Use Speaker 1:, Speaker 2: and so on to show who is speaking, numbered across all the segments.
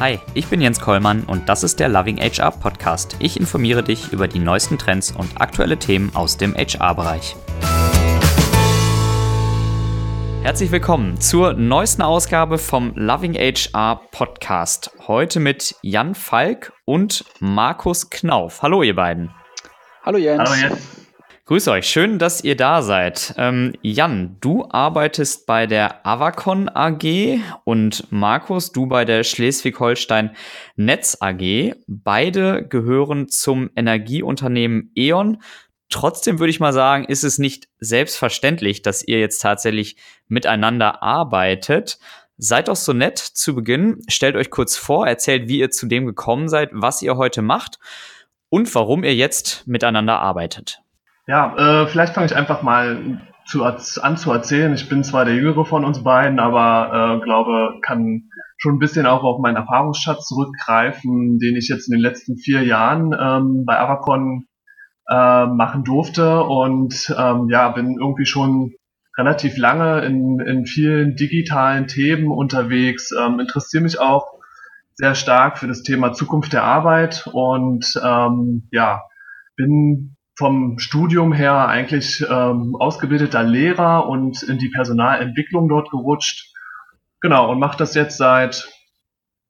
Speaker 1: Hi, ich bin Jens Kollmann und das ist der Loving HR Podcast. Ich informiere dich über die neuesten Trends und aktuelle Themen aus dem HR-Bereich. Herzlich willkommen zur neuesten Ausgabe vom Loving HR Podcast. Heute mit Jan Falk und Markus Knauf. Hallo, ihr beiden.
Speaker 2: Hallo Jens. Hallo Jens.
Speaker 1: Grüß euch, schön, dass ihr da seid. Ähm, Jan, du arbeitest bei der Avacon AG und Markus, du bei der Schleswig-Holstein Netz AG. Beide gehören zum Energieunternehmen E.ON. Trotzdem würde ich mal sagen, ist es nicht selbstverständlich, dass ihr jetzt tatsächlich miteinander arbeitet. Seid doch so nett zu Beginn, stellt euch kurz vor, erzählt, wie ihr zu dem gekommen seid, was ihr heute macht und warum ihr jetzt miteinander arbeitet.
Speaker 3: Ja, äh, vielleicht fange ich einfach mal zu, an zu erzählen. Ich bin zwar der Jüngere von uns beiden, aber äh, glaube, kann schon ein bisschen auch auf meinen Erfahrungsschatz zurückgreifen, den ich jetzt in den letzten vier Jahren ähm, bei Avacon äh, machen durfte und ähm, ja, bin irgendwie schon relativ lange in, in vielen digitalen Themen unterwegs, ähm, interessiere mich auch sehr stark für das Thema Zukunft der Arbeit und ähm, ja, bin vom Studium her eigentlich ähm, ausgebildeter Lehrer und in die Personalentwicklung dort gerutscht. Genau, und mache das jetzt seit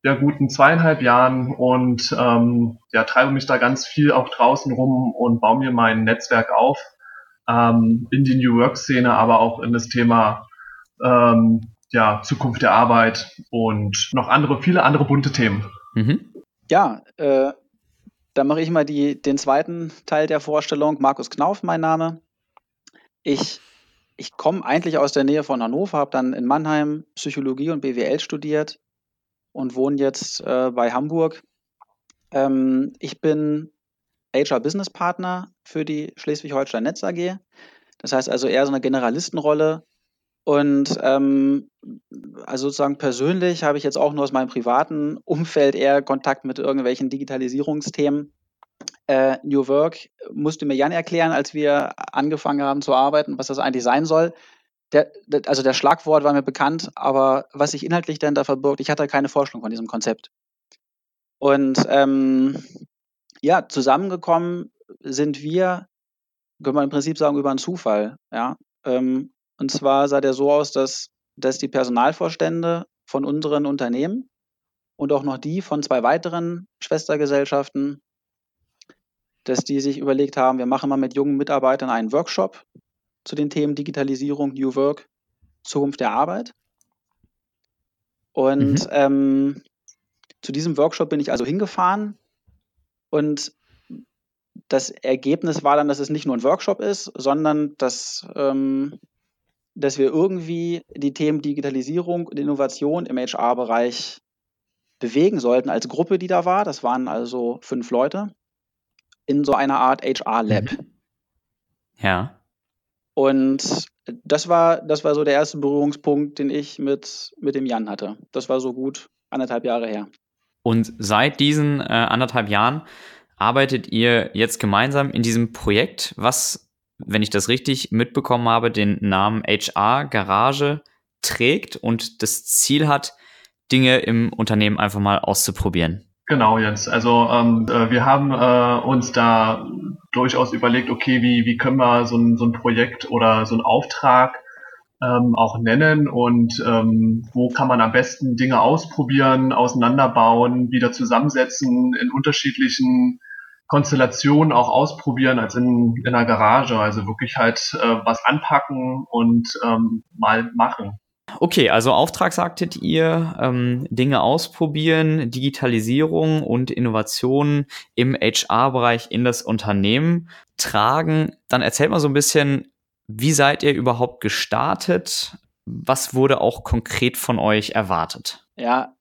Speaker 3: ja, guten zweieinhalb Jahren und ähm, ja, treibe mich da ganz viel auch draußen rum und baue mir mein Netzwerk auf ähm, in die New Work-Szene, aber auch in das Thema ähm, ja, Zukunft der Arbeit und noch andere, viele andere bunte Themen.
Speaker 2: Mhm. Ja, äh, dann mache ich mal die, den zweiten Teil der Vorstellung. Markus Knauf, mein Name. Ich, ich komme eigentlich aus der Nähe von Hannover, habe dann in Mannheim Psychologie und BWL studiert und wohne jetzt äh, bei Hamburg. Ähm, ich bin HR Business Partner für die Schleswig-Holstein Netz AG. Das heißt also eher so eine Generalistenrolle. Und ähm, also sozusagen persönlich habe ich jetzt auch nur aus meinem privaten Umfeld eher Kontakt mit irgendwelchen Digitalisierungsthemen. Äh, New Work musste mir Jan erklären, als wir angefangen haben zu arbeiten, was das eigentlich sein soll. Der, der, also der Schlagwort war mir bekannt, aber was sich inhaltlich denn da verbirgt, ich hatte keine Vorstellung von diesem Konzept. Und ähm, ja, zusammengekommen sind wir, können wir im Prinzip sagen, über einen Zufall. Ja? Ähm, und zwar sah der so aus, dass, dass die Personalvorstände von unseren Unternehmen und auch noch die von zwei weiteren Schwestergesellschaften, dass die sich überlegt haben, wir machen mal mit jungen Mitarbeitern einen Workshop zu den Themen Digitalisierung, New Work, Zukunft der Arbeit. Und mhm. ähm, zu diesem Workshop bin ich also hingefahren und das Ergebnis war dann, dass es nicht nur ein Workshop ist, sondern dass ähm, dass wir irgendwie die Themen Digitalisierung und Innovation im HR-Bereich bewegen sollten als Gruppe, die da war. Das waren also fünf Leute in so einer Art HR-Lab. Mhm.
Speaker 1: Ja.
Speaker 2: Und das war, das war so der erste Berührungspunkt, den ich mit, mit dem Jan hatte. Das war so gut anderthalb Jahre her.
Speaker 1: Und seit diesen äh, anderthalb Jahren arbeitet ihr jetzt gemeinsam in diesem Projekt, was wenn ich das richtig mitbekommen habe, den Namen HR Garage trägt und das Ziel hat, Dinge im Unternehmen einfach mal auszuprobieren.
Speaker 3: Genau, Jens. Also ähm, äh, wir haben äh, uns da durchaus überlegt, okay, wie, wie können wir so ein, so ein Projekt oder so einen Auftrag ähm, auch nennen und ähm, wo kann man am besten Dinge ausprobieren, auseinanderbauen, wieder zusammensetzen in unterschiedlichen Konstellation auch ausprobieren als in, in einer Garage. Also wirklich halt äh, was anpacken und ähm, mal machen.
Speaker 1: Okay, also Auftrag sagtet ihr, ähm, Dinge ausprobieren, Digitalisierung und Innovationen im HR-Bereich in das Unternehmen tragen. Dann erzählt mal so ein bisschen, wie seid ihr überhaupt gestartet? Was wurde auch konkret von euch erwartet?
Speaker 2: Ja,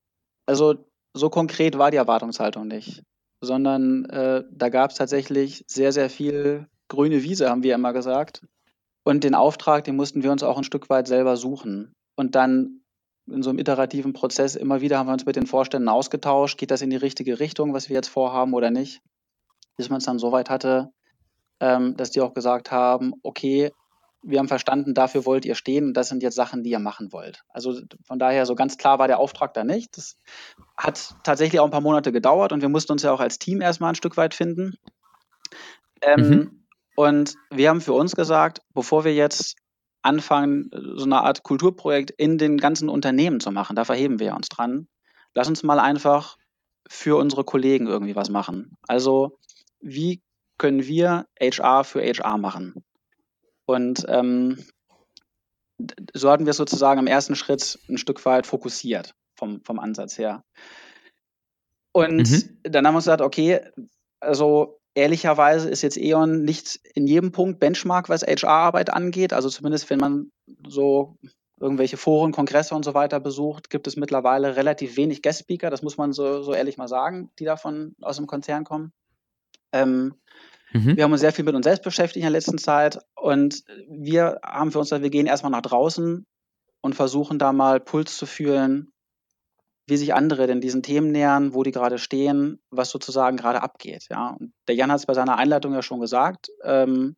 Speaker 2: also so konkret war die Erwartungshaltung nicht sondern äh, da gab es tatsächlich sehr, sehr viel grüne Wiese, haben wir immer gesagt. Und den Auftrag, den mussten wir uns auch ein Stück weit selber suchen. Und dann in so einem iterativen Prozess immer wieder haben wir uns mit den Vorständen ausgetauscht, geht das in die richtige Richtung, was wir jetzt vorhaben oder nicht. Bis man es dann so weit hatte, ähm, dass die auch gesagt haben, okay, wir haben verstanden, dafür wollt ihr stehen und das sind jetzt Sachen, die ihr machen wollt. Also von daher, so ganz klar war der Auftrag da nicht. Das hat tatsächlich auch ein paar Monate gedauert und wir mussten uns ja auch als Team erstmal ein Stück weit finden. Ähm, mhm. Und wir haben für uns gesagt, bevor wir jetzt anfangen, so eine Art Kulturprojekt in den ganzen Unternehmen zu machen, da verheben wir uns dran, lass uns mal einfach für unsere Kollegen irgendwie was machen. Also wie können wir HR für HR machen? Und ähm, so hatten wir es sozusagen im ersten Schritt ein Stück weit fokussiert vom, vom Ansatz her. Und mhm. dann haben wir uns gesagt, okay, also ehrlicherweise ist jetzt E.ON nicht in jedem Punkt Benchmark, was HR-Arbeit angeht. Also zumindest, wenn man so irgendwelche Foren, Kongresse und so weiter besucht, gibt es mittlerweile relativ wenig Guest-Speaker, das muss man so, so ehrlich mal sagen, die davon aus dem Konzern kommen. Ähm, Mhm. Wir haben uns sehr viel mit uns selbst beschäftigt in der letzten Zeit und wir haben für uns gesagt, wir gehen erstmal nach draußen und versuchen da mal Puls zu fühlen, wie sich andere denn diesen Themen nähern, wo die gerade stehen, was sozusagen gerade abgeht. Ja. Und der Jan hat es bei seiner Einleitung ja schon gesagt. Ähm,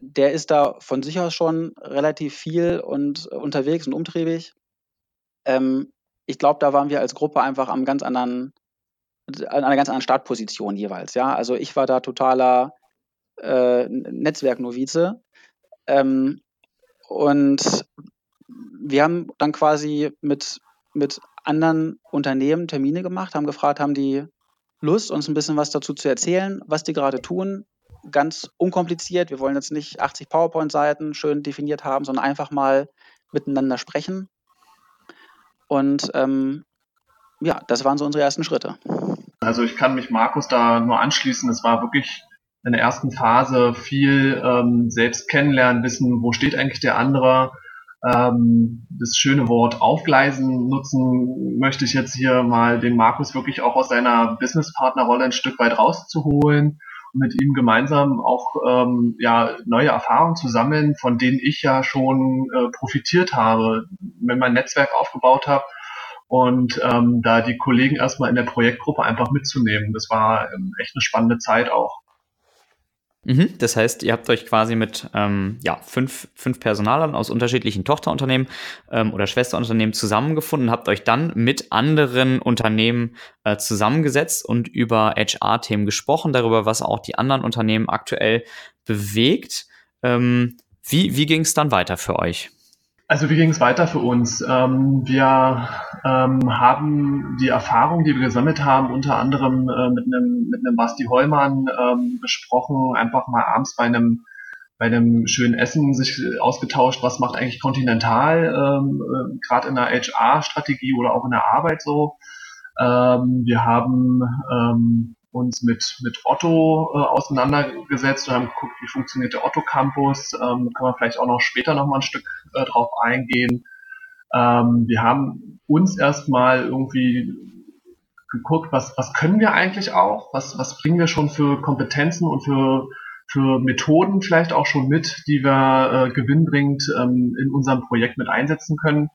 Speaker 2: der ist da von sich aus schon relativ viel und unterwegs und umtriebig. Ähm, ich glaube, da waren wir als Gruppe einfach am ganz anderen an einer ganz anderen Startposition jeweils. Ja, also ich war da totaler äh, Netzwerknovize ähm, und wir haben dann quasi mit mit anderen Unternehmen Termine gemacht, haben gefragt, haben die Lust, uns ein bisschen was dazu zu erzählen, was die gerade tun. Ganz unkompliziert. Wir wollen jetzt nicht 80 PowerPoint-Seiten schön definiert haben, sondern einfach mal miteinander sprechen. Und ähm, ja, das waren so unsere ersten Schritte.
Speaker 3: Also ich kann mich Markus da nur anschließen. Es war wirklich in der ersten Phase viel ähm, selbst kennenlernen, wissen, wo steht eigentlich der andere. Ähm, das schöne Wort aufgleisen nutzen möchte ich jetzt hier mal den Markus wirklich auch aus seiner Businesspartnerrolle ein Stück weit rauszuholen und mit ihm gemeinsam auch ähm, ja, neue Erfahrungen zu sammeln, von denen ich ja schon äh, profitiert habe, wenn mein Netzwerk aufgebaut habe und ähm, da die Kollegen erstmal in der Projektgruppe einfach mitzunehmen. Das war ähm, echt eine spannende Zeit auch.
Speaker 1: Mhm, das heißt, ihr habt euch quasi mit ähm, ja, fünf, fünf Personalern aus unterschiedlichen Tochterunternehmen ähm, oder Schwesterunternehmen zusammengefunden, habt euch dann mit anderen Unternehmen äh, zusammengesetzt und über HR-Themen gesprochen, darüber, was auch die anderen Unternehmen aktuell bewegt. Ähm, wie wie ging es dann weiter für euch?
Speaker 3: Also wie ging es weiter für uns? Ähm, wir ähm, haben die Erfahrung, die wir gesammelt haben, unter anderem äh, mit einem mit einem Basti Hollmann ähm, besprochen, einfach mal abends bei einem bei einem schönen Essen sich ausgetauscht, was macht eigentlich Continental, ähm, äh, gerade in der HR-Strategie oder auch in der Arbeit so. Ähm, wir haben ähm, uns mit, mit Otto äh, auseinandergesetzt und haben geguckt, wie funktioniert der Otto Campus. Ähm, kann man vielleicht auch noch später noch mal ein Stück äh, drauf eingehen. Ähm, wir haben uns erstmal irgendwie geguckt, was, was können wir eigentlich auch, was, was bringen wir schon für Kompetenzen und für, für Methoden vielleicht auch schon mit, die wir äh, gewinnbringend ähm, in unserem Projekt mit einsetzen können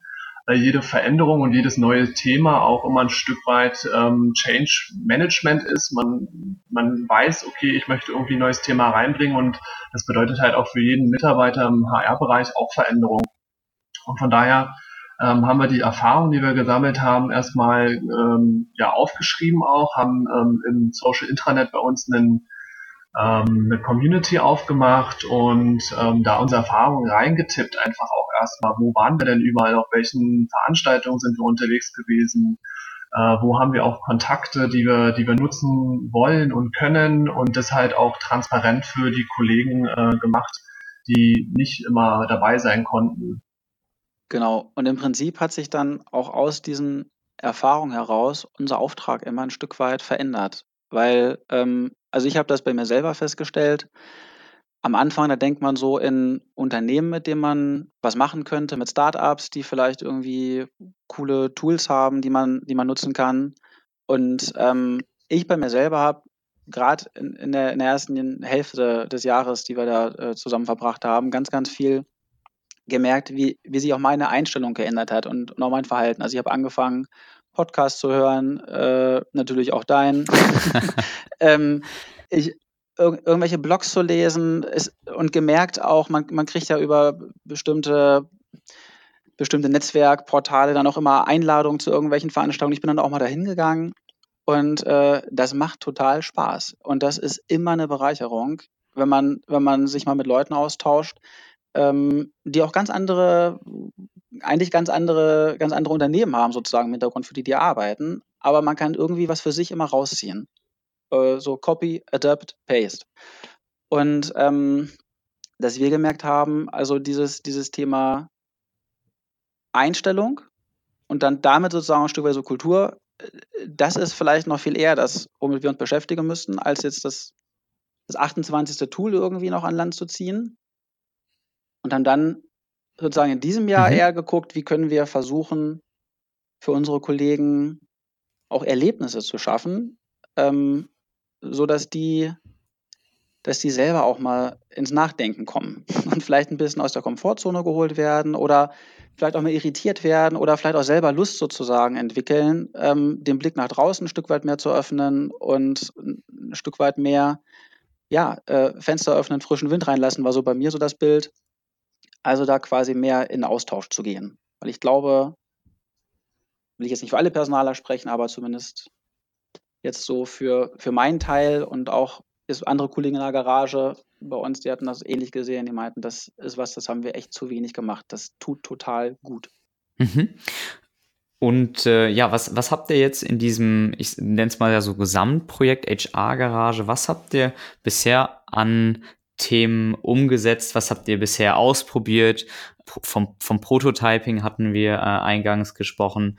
Speaker 3: jede Veränderung und jedes neue Thema auch immer ein Stück weit ähm, Change Management ist. Man, man weiß, okay, ich möchte irgendwie ein neues Thema reinbringen und das bedeutet halt auch für jeden Mitarbeiter im HR-Bereich auch Veränderung. Und von daher ähm, haben wir die Erfahrungen, die wir gesammelt haben, erstmal ähm, ja, aufgeschrieben auch, haben ähm, im Social Intranet bei uns einen ähm, eine Community aufgemacht und ähm, da unsere Erfahrungen reingetippt, einfach auch erstmal, wo waren wir denn überall, auf welchen Veranstaltungen sind wir unterwegs gewesen, äh, wo haben wir auch Kontakte, die wir, die wir nutzen wollen und können und das halt auch transparent für die Kollegen äh, gemacht, die nicht immer dabei sein konnten.
Speaker 2: Genau, und im Prinzip hat sich dann auch aus diesen Erfahrungen heraus unser Auftrag immer ein Stück weit verändert. Weil, ähm, also ich habe das bei mir selber festgestellt. Am Anfang, da denkt man so in Unternehmen, mit denen man was machen könnte, mit Startups, die vielleicht irgendwie coole Tools haben, die man, die man nutzen kann. Und ähm, ich bei mir selber habe gerade in, in, der, in der ersten Hälfte des Jahres, die wir da äh, zusammen verbracht haben, ganz, ganz viel gemerkt, wie, wie sich auch meine Einstellung geändert hat und, und auch mein Verhalten. Also ich habe angefangen, Podcast zu hören, äh, natürlich auch dein. ähm, ich ir irgendwelche Blogs zu lesen ist, und gemerkt auch, man, man kriegt ja über bestimmte, bestimmte Netzwerkportale dann auch immer Einladungen zu irgendwelchen Veranstaltungen. Ich bin dann auch mal dahin gegangen und äh, das macht total Spaß. Und das ist immer eine Bereicherung, wenn man, wenn man sich mal mit Leuten austauscht, ähm, die auch ganz andere, eigentlich ganz andere, ganz andere Unternehmen haben, sozusagen im Hintergrund, für die die arbeiten. Aber man kann irgendwie was für sich immer rausziehen. Äh, so Copy, Adapt, Paste. Und ähm, dass wir gemerkt haben, also dieses, dieses Thema Einstellung und dann damit sozusagen ein Stück weit so Kultur, das ist vielleicht noch viel eher das, womit wir uns beschäftigen müssten, als jetzt das, das 28. Tool irgendwie noch an Land zu ziehen. Und haben dann sozusagen in diesem Jahr mhm. eher geguckt, wie können wir versuchen, für unsere Kollegen auch Erlebnisse zu schaffen, ähm, so dass die, dass die selber auch mal ins Nachdenken kommen und vielleicht ein bisschen aus der Komfortzone geholt werden oder vielleicht auch mal irritiert werden oder vielleicht auch selber Lust sozusagen entwickeln, ähm, den Blick nach draußen ein Stück weit mehr zu öffnen und ein Stück weit mehr, ja, äh, Fenster öffnen, frischen Wind reinlassen, war so bei mir so das Bild. Also da quasi mehr in Austausch zu gehen. Weil ich glaube, will ich jetzt nicht für alle Personaler sprechen, aber zumindest jetzt so für, für meinen Teil und auch ist andere Kollegen in der Garage bei uns, die hatten das ähnlich gesehen, die meinten, das ist was, das haben wir echt zu wenig gemacht. Das tut total gut.
Speaker 1: Mhm. Und äh, ja, was, was habt ihr jetzt in diesem, ich nenne es mal ja so Gesamtprojekt HR-Garage, was habt ihr bisher an Themen umgesetzt? Was habt ihr bisher ausprobiert? Vom, vom Prototyping hatten wir äh, eingangs gesprochen.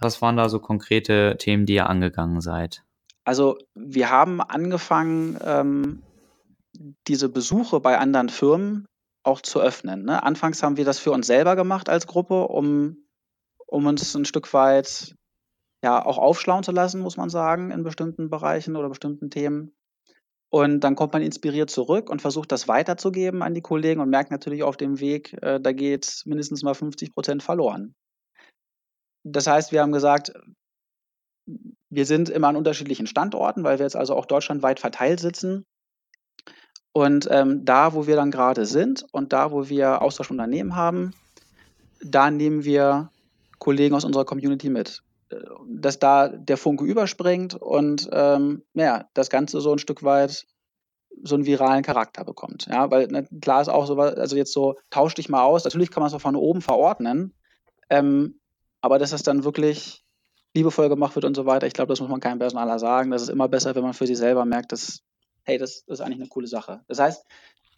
Speaker 1: Was waren da so konkrete Themen, die ihr angegangen seid?
Speaker 2: Also wir haben angefangen, ähm, diese Besuche bei anderen Firmen auch zu öffnen. Ne? Anfangs haben wir das für uns selber gemacht als Gruppe, um, um uns ein Stück weit ja auch aufschlauen zu lassen, muss man sagen, in bestimmten Bereichen oder bestimmten Themen. Und dann kommt man inspiriert zurück und versucht das weiterzugeben an die Kollegen und merkt natürlich auf dem Weg, äh, da geht mindestens mal 50 Prozent verloren. Das heißt, wir haben gesagt, wir sind immer an unterschiedlichen Standorten, weil wir jetzt also auch deutschlandweit verteilt sitzen. Und ähm, da, wo wir dann gerade sind und da, wo wir Austauschunternehmen haben, da nehmen wir Kollegen aus unserer Community mit. Dass da der Funke überspringt und ähm, ja, das Ganze so ein Stück weit so einen viralen Charakter bekommt. Ja, weil ne, klar ist auch so, also jetzt so, tausch dich mal aus. Natürlich kann man es so von oben verordnen, ähm, aber dass das dann wirklich liebevoll gemacht wird und so weiter, ich glaube, das muss man keinem Personaler sagen. Das ist immer besser, wenn man für sich selber merkt, dass, hey, das, das ist eigentlich eine coole Sache. Das heißt,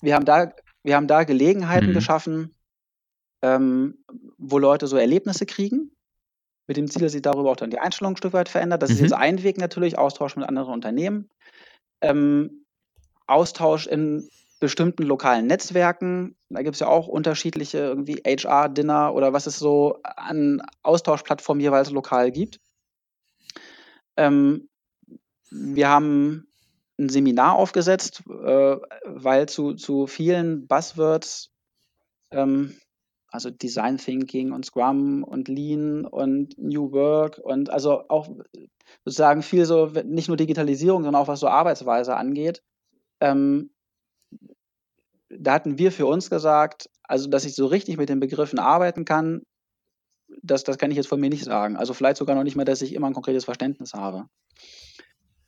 Speaker 2: wir haben da, wir haben da Gelegenheiten mhm. geschaffen, ähm, wo Leute so Erlebnisse kriegen, mit dem Ziel, dass sich darüber auch dann die Einstellung ein Stück weit verändert. Das mhm. ist jetzt ein Weg natürlich, Austausch mit anderen Unternehmen. Ähm, Austausch in bestimmten lokalen Netzwerken. Da gibt es ja auch unterschiedliche irgendwie HR-Dinner oder was es so an Austauschplattformen jeweils lokal gibt. Ähm, wir haben ein Seminar aufgesetzt, äh, weil zu, zu vielen Buzzwords, ähm, also Design Thinking und Scrum und Lean und New Work und also auch sozusagen viel so, nicht nur Digitalisierung, sondern auch was so Arbeitsweise angeht, ähm, da hatten wir für uns gesagt, also dass ich so richtig mit den Begriffen arbeiten kann, das, das kann ich jetzt von mir nicht sagen. Also vielleicht sogar noch nicht mal, dass ich immer ein konkretes Verständnis habe.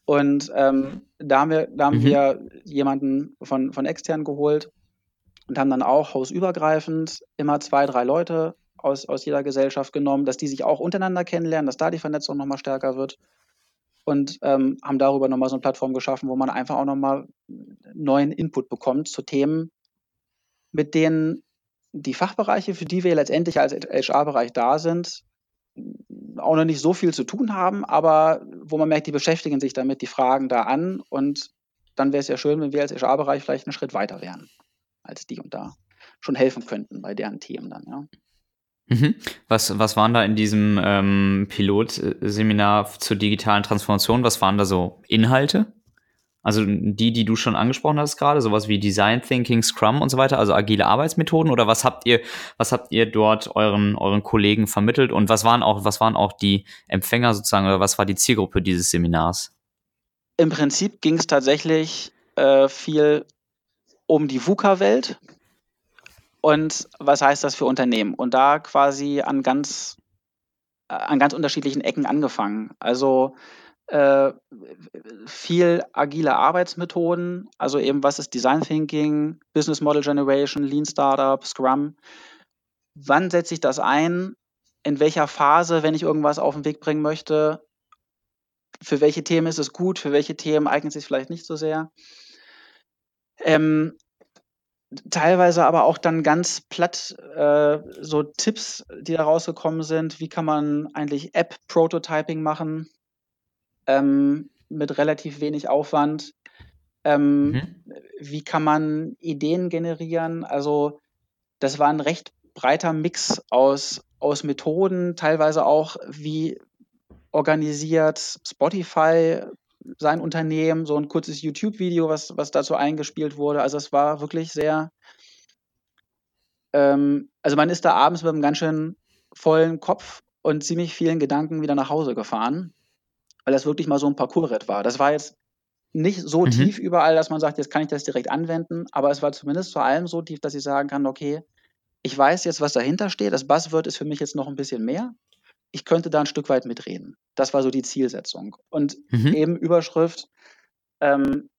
Speaker 2: Und ähm, da haben wir, da haben mhm. wir jemanden von, von extern geholt und haben dann auch hausübergreifend immer zwei, drei Leute aus, aus jeder Gesellschaft genommen, dass die sich auch untereinander kennenlernen, dass da die Vernetzung nochmal stärker wird. Und ähm, haben darüber nochmal so eine Plattform geschaffen, wo man einfach auch nochmal neuen Input bekommt zu Themen, mit denen die Fachbereiche, für die wir letztendlich als HR-Bereich da sind, auch noch nicht so viel zu tun haben, aber wo man merkt, die beschäftigen sich damit, die fragen da an und dann wäre es ja schön, wenn wir als HR-Bereich vielleicht einen Schritt weiter wären als die und da schon helfen könnten bei deren Themen dann, ja.
Speaker 1: Mhm. Was, was waren da in diesem ähm, Pilotseminar zur digitalen Transformation? Was waren da so Inhalte? Also die, die du schon angesprochen hast gerade, sowas wie Design Thinking, Scrum und so weiter, also agile Arbeitsmethoden oder was habt ihr, was habt ihr dort euren, euren Kollegen vermittelt und was waren auch, was waren auch die Empfänger sozusagen oder was war die Zielgruppe dieses Seminars?
Speaker 2: Im Prinzip ging es tatsächlich äh, viel um die VUCA-Welt und was heißt das für Unternehmen. Und da quasi an ganz, äh, an ganz unterschiedlichen Ecken angefangen. Also äh, viel agile Arbeitsmethoden, also eben was ist Design Thinking, Business Model Generation, Lean Startup, Scrum. Wann setze ich das ein? In welcher Phase, wenn ich irgendwas auf den Weg bringen möchte? Für welche Themen ist es gut? Für welche Themen eignet es sich vielleicht nicht so sehr? Ähm, teilweise aber auch dann ganz platt äh, so Tipps, die da rausgekommen sind. Wie kann man eigentlich App-Prototyping machen? ähm, mit relativ wenig Aufwand. Ähm, mhm. Wie kann man Ideen generieren? Also das war ein recht breiter Mix aus, aus Methoden, teilweise auch wie organisiert Spotify sein Unternehmen, so ein kurzes YouTube-Video, was, was dazu eingespielt wurde. Also es war wirklich sehr, ähm, also man ist da abends mit einem ganz schön vollen Kopf und ziemlich vielen Gedanken wieder nach Hause gefahren weil das wirklich mal so ein Parcoursritt war. Das war jetzt nicht so mhm. tief überall, dass man sagt, jetzt kann ich das direkt anwenden, aber es war zumindest vor allem so tief, dass ich sagen kann, okay, ich weiß jetzt, was dahinter steht. Das Buzzword ist für mich jetzt noch ein bisschen mehr. Ich könnte da ein Stück weit mitreden. Das war so die Zielsetzung. Und mhm. eben Überschrift, ähm,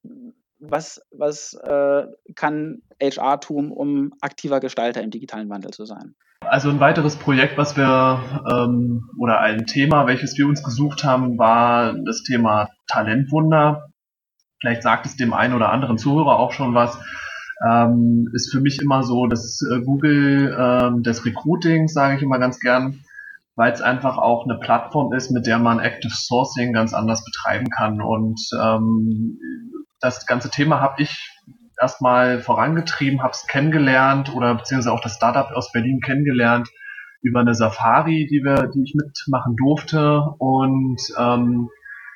Speaker 2: was, was äh, kann HR tun, um aktiver Gestalter im digitalen Wandel zu sein?
Speaker 3: Also ein weiteres Projekt, was wir ähm, oder ein Thema, welches wir uns gesucht haben, war das Thema Talentwunder. Vielleicht sagt es dem einen oder anderen Zuhörer auch schon was. Ähm, ist für mich immer so, dass äh, Google ähm, des Recruitings, sage ich immer ganz gern, weil es einfach auch eine Plattform ist, mit der man Active Sourcing ganz anders betreiben kann. Und ähm, das ganze Thema habe ich erstmal vorangetrieben, habe es kennengelernt oder beziehungsweise auch das Startup aus Berlin kennengelernt über eine Safari, die wir, die ich mitmachen durfte und ähm,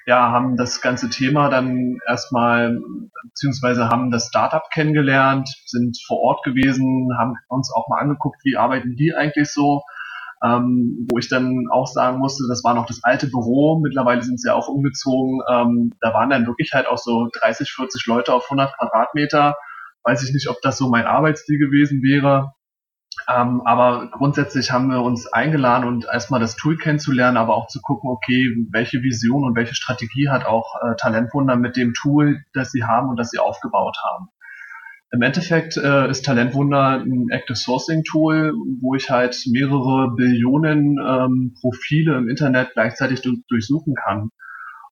Speaker 3: ja, haben das ganze Thema dann erstmal, beziehungsweise haben das Startup kennengelernt, sind vor Ort gewesen, haben uns auch mal angeguckt, wie arbeiten die eigentlich so, ähm, wo ich dann auch sagen musste, das war noch das alte Büro, mittlerweile sind sie ja auch umgezogen, ähm, da waren dann wirklich halt auch so 30, 40 Leute auf 100 Quadratmeter, weiß ich nicht, ob das so mein Arbeitsstil gewesen wäre, ähm, aber grundsätzlich haben wir uns eingeladen und erstmal das Tool kennenzulernen, aber auch zu gucken, okay, welche Vision und welche Strategie hat auch äh, Talentwunder mit dem Tool, das sie haben und das sie aufgebaut haben. Im Endeffekt äh, ist Talentwunder ein Active Sourcing Tool, wo ich halt mehrere Billionen ähm, Profile im Internet gleichzeitig du durchsuchen kann.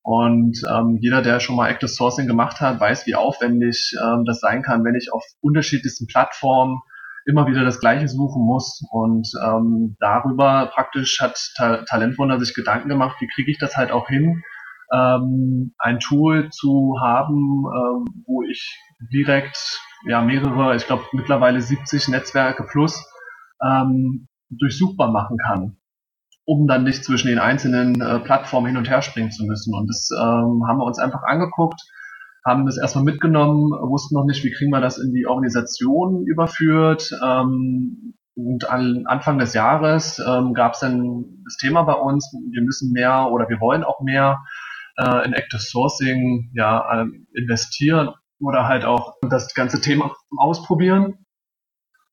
Speaker 3: Und ähm, jeder, der schon mal Active Sourcing gemacht hat, weiß, wie aufwendig ähm, das sein kann, wenn ich auf unterschiedlichsten Plattformen immer wieder das Gleiche suchen muss. Und ähm, darüber praktisch hat Ta Talentwunder sich Gedanken gemacht, wie kriege ich das halt auch hin, ähm, ein Tool zu haben, ähm, wo ich direkt ja mehrere, ich glaube mittlerweile 70 Netzwerke plus ähm, durchsuchbar machen kann, um dann nicht zwischen den einzelnen äh, Plattformen hin und her springen zu müssen. Und das ähm, haben wir uns einfach angeguckt, haben das erstmal mitgenommen, wussten noch nicht, wie kriegen wir das in die Organisation überführt. Ähm, und an Anfang des Jahres ähm, gab es dann das Thema bei uns, wir müssen mehr oder wir wollen auch mehr äh, in Active Sourcing ja, äh, investieren oder halt auch das ganze Thema ausprobieren.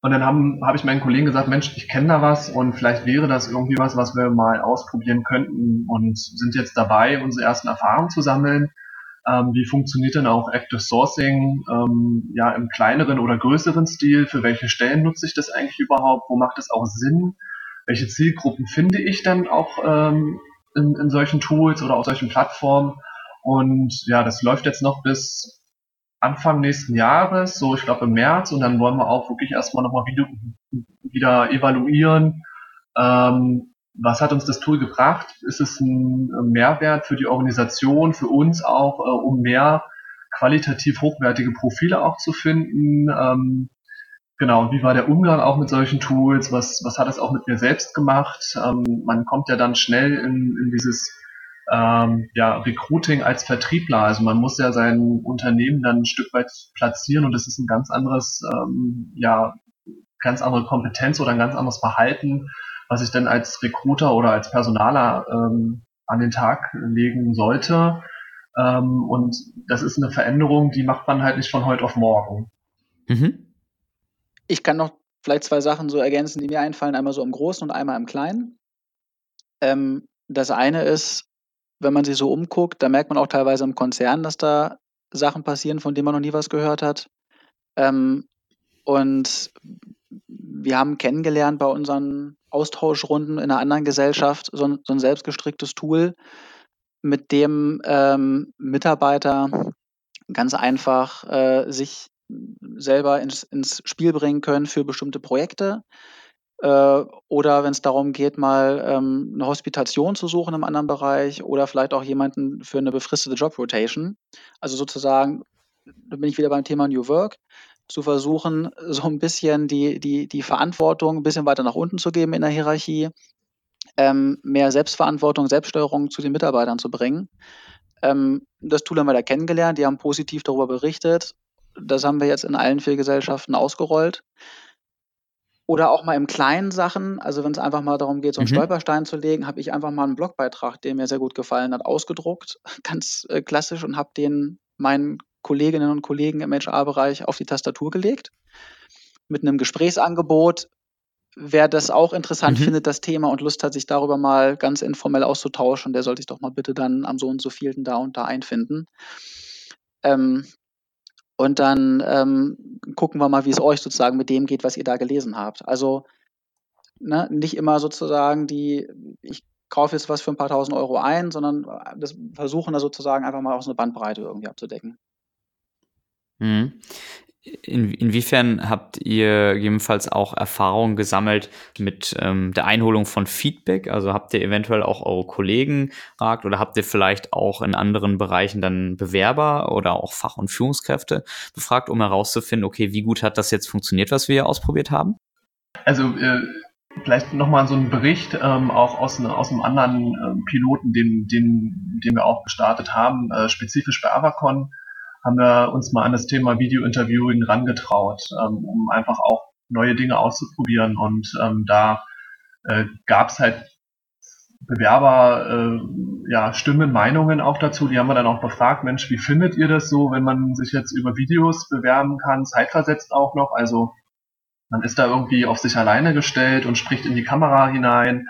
Speaker 3: Und dann habe ich meinen Kollegen gesagt, Mensch, ich kenne da was und vielleicht wäre das irgendwie was, was wir mal ausprobieren könnten und sind jetzt dabei, unsere ersten Erfahrungen zu sammeln. Ähm, wie funktioniert denn auch Active Sourcing ähm, ja im kleineren oder größeren Stil? Für welche Stellen nutze ich das eigentlich überhaupt? Wo macht es auch Sinn? Welche Zielgruppen finde ich dann auch ähm, in, in solchen Tools oder auf solchen Plattformen? Und ja, das läuft jetzt noch bis Anfang nächsten Jahres, so ich glaube im März, und dann wollen wir auch wirklich erstmal nochmal wieder, wieder evaluieren, ähm, was hat uns das Tool gebracht? Ist es ein Mehrwert für die Organisation, für uns auch, äh, um mehr qualitativ hochwertige Profile auch zu finden? Ähm, genau, wie war der Umgang auch mit solchen Tools? Was, was hat es auch mit mir selbst gemacht? Ähm, man kommt ja dann schnell in, in dieses ähm, ja, Recruiting als Vertriebler. Also man muss ja sein Unternehmen dann ein Stück weit platzieren und das ist ein ganz anderes, ähm, ja, ganz andere Kompetenz oder ein ganz anderes Verhalten, was ich dann als Recruiter oder als Personaler ähm, an den Tag legen sollte. Ähm, und das ist eine Veränderung, die macht man halt nicht von heute auf morgen.
Speaker 2: Mhm. Ich kann noch vielleicht zwei Sachen so ergänzen, die mir einfallen, einmal so im Großen und einmal im Kleinen. Ähm, das eine ist, wenn man sich so umguckt, da merkt man auch teilweise im Konzern, dass da Sachen passieren, von denen man noch nie was gehört hat. Ähm, und wir haben kennengelernt bei unseren Austauschrunden in einer anderen Gesellschaft so ein, so ein selbstgestricktes Tool, mit dem ähm, Mitarbeiter ganz einfach äh, sich selber ins, ins Spiel bringen können für bestimmte Projekte. Äh, oder wenn es darum geht, mal ähm, eine Hospitation zu suchen im anderen Bereich oder vielleicht auch jemanden für eine befristete Job Rotation. Also sozusagen, da bin ich wieder beim Thema New Work, zu versuchen, so ein bisschen die, die, die Verantwortung ein bisschen weiter nach unten zu geben in der Hierarchie, ähm, mehr Selbstverantwortung, Selbststeuerung zu den Mitarbeitern zu bringen. Ähm, das Tool haben wir da kennengelernt, die haben positiv darüber berichtet. Das haben wir jetzt in allen vier Gesellschaften ausgerollt. Oder auch mal im kleinen Sachen, also wenn es einfach mal darum geht, so einen mhm. Stolperstein zu legen, habe ich einfach mal einen Blogbeitrag, der mir sehr gut gefallen hat, ausgedruckt, ganz äh, klassisch und habe den meinen Kolleginnen und Kollegen im HR-Bereich auf die Tastatur gelegt. Mit einem Gesprächsangebot. Wer das auch interessant mhm. findet, das Thema und Lust hat, sich darüber mal ganz informell auszutauschen, der sollte sich doch mal bitte dann am so und so vielen da und da einfinden. Ähm, und dann ähm, gucken wir mal, wie es euch sozusagen mit dem geht, was ihr da gelesen habt. Also ne, nicht immer sozusagen die, ich kaufe jetzt was für ein paar tausend Euro ein, sondern äh, das versuchen da sozusagen einfach mal aus einer Bandbreite irgendwie abzudecken.
Speaker 1: Mhm. In, inwiefern habt ihr gegebenenfalls auch Erfahrungen gesammelt mit ähm, der Einholung von Feedback? Also habt ihr eventuell auch eure Kollegen gefragt oder habt ihr vielleicht auch in anderen Bereichen dann Bewerber oder auch Fach- und Führungskräfte befragt, um herauszufinden, okay, wie gut hat das jetzt funktioniert, was wir hier ausprobiert haben?
Speaker 3: Also äh, vielleicht nochmal so ein Bericht ähm, auch aus, ne, aus einem anderen äh, Piloten, den, den, den wir auch gestartet haben, äh, spezifisch bei Avacon haben wir uns mal an das Thema Video-Interviewing rangetraut, ähm, um einfach auch neue Dinge auszuprobieren. Und ähm, da äh, gab es halt Bewerber, äh, ja, Stimmen, Meinungen auch dazu. Die haben wir dann auch befragt, Mensch, wie findet ihr das so, wenn man sich jetzt über Videos bewerben kann, zeitversetzt auch noch? Also man ist da irgendwie auf sich alleine gestellt und spricht in die Kamera hinein.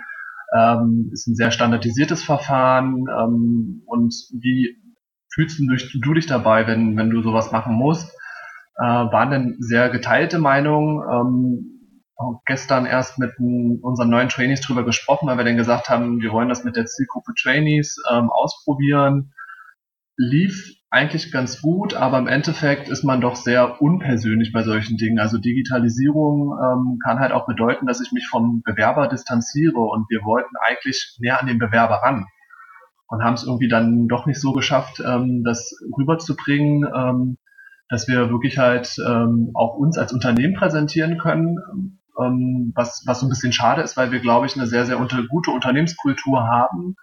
Speaker 3: Ähm, ist ein sehr standardisiertes Verfahren ähm, und wie fühlst du, du dich dabei, wenn, wenn du sowas machen musst? Äh, waren denn sehr geteilte Meinungen. Ähm, gestern erst mit unseren neuen Trainees drüber gesprochen, weil wir dann gesagt haben, wir wollen das mit der Zielgruppe Trainees ähm, ausprobieren. Lief eigentlich ganz gut, aber im Endeffekt ist man doch sehr unpersönlich bei solchen Dingen. Also Digitalisierung ähm, kann halt auch bedeuten, dass ich mich vom Bewerber distanziere und wir wollten eigentlich näher an den Bewerber ran und haben es irgendwie dann doch nicht so geschafft, ähm, das rüberzubringen, ähm, dass wir wirklich halt ähm, auch uns als Unternehmen präsentieren können, ähm, was, was so ein bisschen schade ist, weil wir, glaube ich, eine sehr, sehr unter, gute Unternehmenskultur haben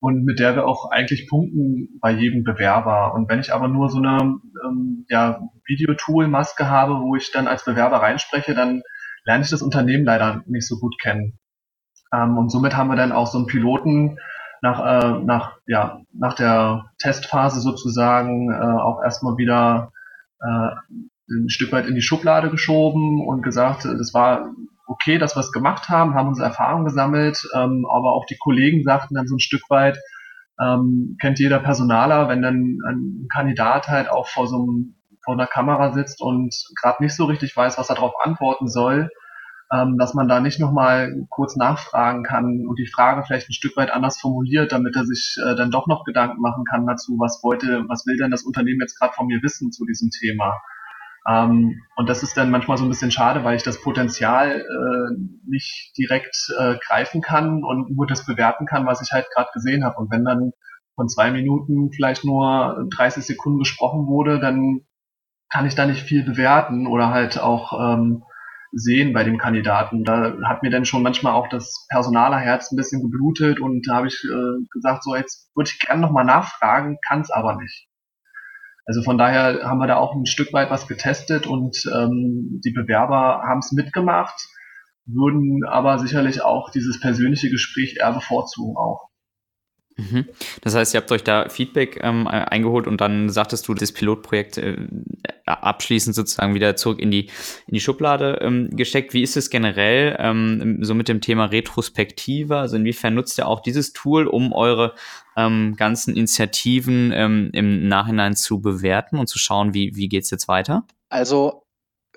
Speaker 3: und mit der wir auch eigentlich punkten bei jedem Bewerber. Und wenn ich aber nur so eine ähm, ja, Videotool-Maske habe, wo ich dann als Bewerber reinspreche, dann lerne ich das Unternehmen leider nicht so gut kennen. Ähm, und somit haben wir dann auch so einen Piloten nach, äh, nach, ja, nach der Testphase sozusagen äh, auch erstmal wieder äh, ein Stück weit in die Schublade geschoben und gesagt, das war okay, dass wir es gemacht haben, haben unsere Erfahrungen gesammelt, ähm, aber auch die Kollegen sagten dann so ein Stück weit, ähm, kennt jeder Personaler, wenn dann ein Kandidat halt auch vor so einem, vor einer Kamera sitzt und gerade nicht so richtig weiß, was er darauf antworten soll, ähm, dass man da nicht nochmal kurz nachfragen kann und die Frage vielleicht ein Stück weit anders formuliert, damit er sich äh, dann doch noch Gedanken machen kann dazu, was wollte, was will denn das Unternehmen jetzt gerade von mir wissen zu diesem Thema. Ähm, und das ist dann manchmal so ein bisschen schade, weil ich das Potenzial äh, nicht direkt äh, greifen kann und nur das bewerten kann, was ich halt gerade gesehen habe. Und wenn dann von zwei Minuten vielleicht nur 30 Sekunden gesprochen wurde, dann kann ich da nicht viel bewerten oder halt auch ähm, sehen bei dem Kandidaten. Da hat mir dann schon manchmal auch das Personalerherz ein bisschen geblutet und da habe ich äh, gesagt, so jetzt würde ich gerne nochmal nachfragen, kann es aber nicht. Also von daher haben wir da auch ein Stück weit was getestet und ähm, die Bewerber haben es mitgemacht, würden aber sicherlich auch dieses persönliche Gespräch eher bevorzugen auch.
Speaker 1: Mhm. Das heißt, ihr habt euch da Feedback ähm, eingeholt und dann sagtest du, das Pilotprojekt äh, abschließend sozusagen wieder zurück in die, in die Schublade ähm, gesteckt. Wie ist es generell ähm, so mit dem Thema Retrospektive? Also inwiefern nutzt ihr auch dieses Tool, um eure ähm, ganzen Initiativen ähm, im Nachhinein zu bewerten und zu schauen, wie, wie geht's jetzt weiter?
Speaker 2: Also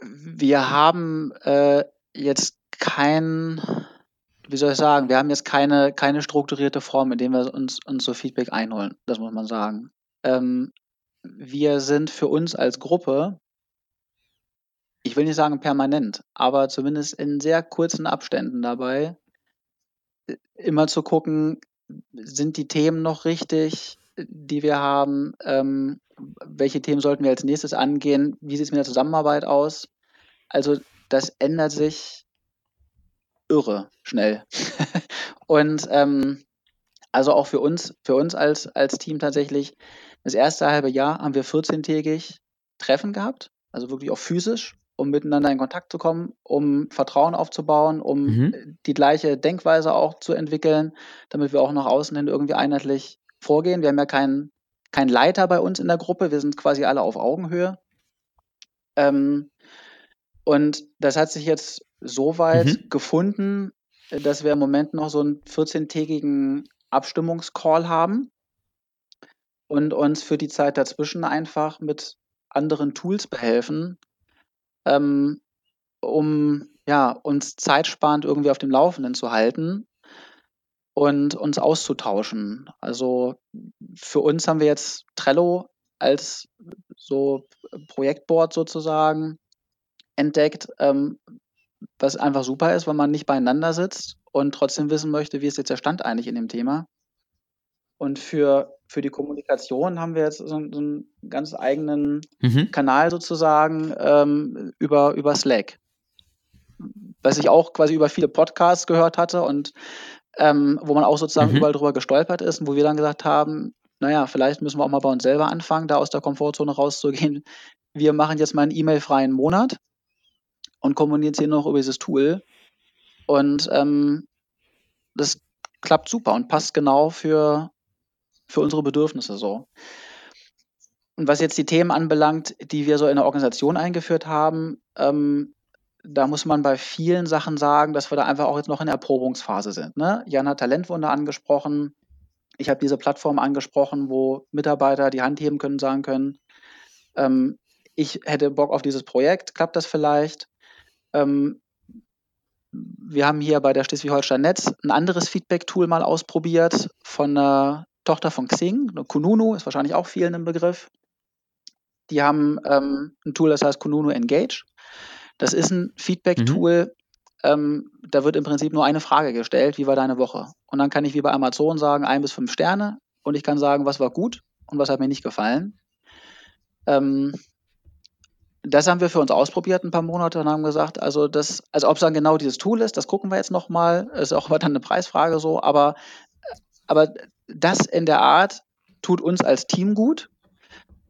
Speaker 2: wir haben äh, jetzt kein wie soll ich sagen, wir haben jetzt keine, keine strukturierte Form, in der wir uns, uns so Feedback einholen, das muss man sagen. Ähm, wir sind für uns als Gruppe, ich will nicht sagen permanent, aber zumindest in sehr kurzen Abständen dabei, äh, immer zu gucken, sind die Themen noch richtig, die wir haben? Ähm, welche Themen sollten wir als nächstes angehen? Wie sieht es mit der Zusammenarbeit aus? Also das ändert sich irre schnell. und ähm, also auch für uns, für uns als, als Team tatsächlich, das erste halbe Jahr haben wir 14-tägig Treffen gehabt, also wirklich auch physisch, um miteinander in Kontakt zu kommen, um Vertrauen aufzubauen, um mhm. die gleiche Denkweise auch zu entwickeln, damit wir auch nach außen hin irgendwie einheitlich vorgehen. Wir haben ja keinen kein Leiter bei uns in der Gruppe, wir sind quasi alle auf Augenhöhe. Ähm, und das hat sich jetzt so weit mhm. gefunden, dass wir im Moment noch so einen 14-tägigen Abstimmungscall haben und uns für die Zeit dazwischen einfach mit anderen Tools behelfen, ähm, um ja, uns zeitsparend irgendwie auf dem Laufenden zu halten und uns auszutauschen. Also für uns haben wir jetzt Trello als so Projektboard sozusagen entdeckt, ähm, was einfach super ist, weil man nicht beieinander sitzt und trotzdem wissen möchte, wie ist jetzt der Stand eigentlich in dem Thema. Und für, für die Kommunikation haben wir jetzt so, so einen ganz eigenen mhm. Kanal sozusagen ähm, über, über Slack. Was ich auch quasi über viele Podcasts gehört hatte und ähm, wo man auch sozusagen mhm. überall drüber gestolpert ist und wo wir dann gesagt haben, naja, vielleicht müssen wir auch mal bei uns selber anfangen, da aus der Komfortzone rauszugehen. Wir machen jetzt mal einen E-Mail-freien Monat und kommunizieren noch über dieses Tool. Und ähm, das klappt super und passt genau für, für unsere Bedürfnisse so. Und was jetzt die Themen anbelangt, die wir so in der Organisation eingeführt haben, ähm, da muss man bei vielen Sachen sagen, dass wir da einfach auch jetzt noch in der Erprobungsphase sind. Ne? Jan hat Talentwunder angesprochen. Ich habe diese Plattform angesprochen, wo Mitarbeiter die Hand heben können, sagen können, ähm, ich hätte Bock auf dieses Projekt, klappt das vielleicht? Ähm, wir haben hier bei der Schleswig-Holstein Netz ein anderes Feedback-Tool mal ausprobiert von einer Tochter von Xing, Kununu, ist wahrscheinlich auch vielen im Begriff. Die haben ähm, ein Tool, das heißt Kununu Engage. Das ist ein Feedback-Tool, mhm. ähm, da wird im Prinzip nur eine Frage gestellt, wie war deine Woche? Und dann kann ich wie bei Amazon sagen, ein bis fünf Sterne und ich kann sagen, was war gut und was hat mir nicht gefallen. Ähm, das haben wir für uns ausprobiert ein paar Monate und haben gesagt, also das, also ob es dann genau dieses Tool ist, das gucken wir jetzt nochmal. Ist auch dann eine Preisfrage so, aber, aber das in der Art tut uns als Team gut.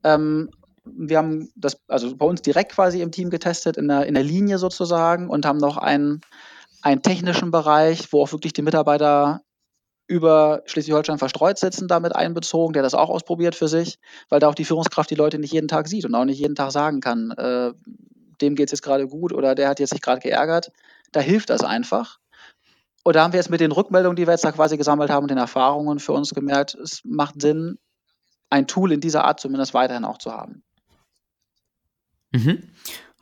Speaker 2: Ähm, wir haben das, also bei uns direkt quasi im Team getestet, in der, in der Linie sozusagen und haben noch einen, einen technischen Bereich, wo auch wirklich die Mitarbeiter über Schleswig-Holstein verstreut sitzen, damit einbezogen, der das auch ausprobiert für sich, weil da auch die Führungskraft die Leute nicht jeden Tag sieht und auch nicht jeden Tag sagen kann, äh, dem geht es jetzt gerade gut oder der hat jetzt sich gerade geärgert. Da hilft das einfach. Und da haben wir jetzt mit den Rückmeldungen, die wir jetzt da quasi gesammelt haben und den Erfahrungen für uns gemerkt, es macht Sinn, ein Tool in dieser Art zumindest weiterhin auch zu haben.
Speaker 1: Mhm.